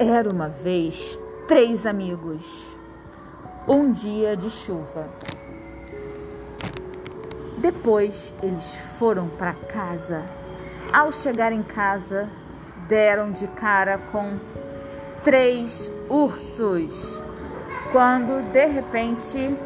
Era uma vez três amigos. Um dia de chuva. Depois eles foram para casa. Ao chegar em casa, deram de cara com três ursos. Quando de repente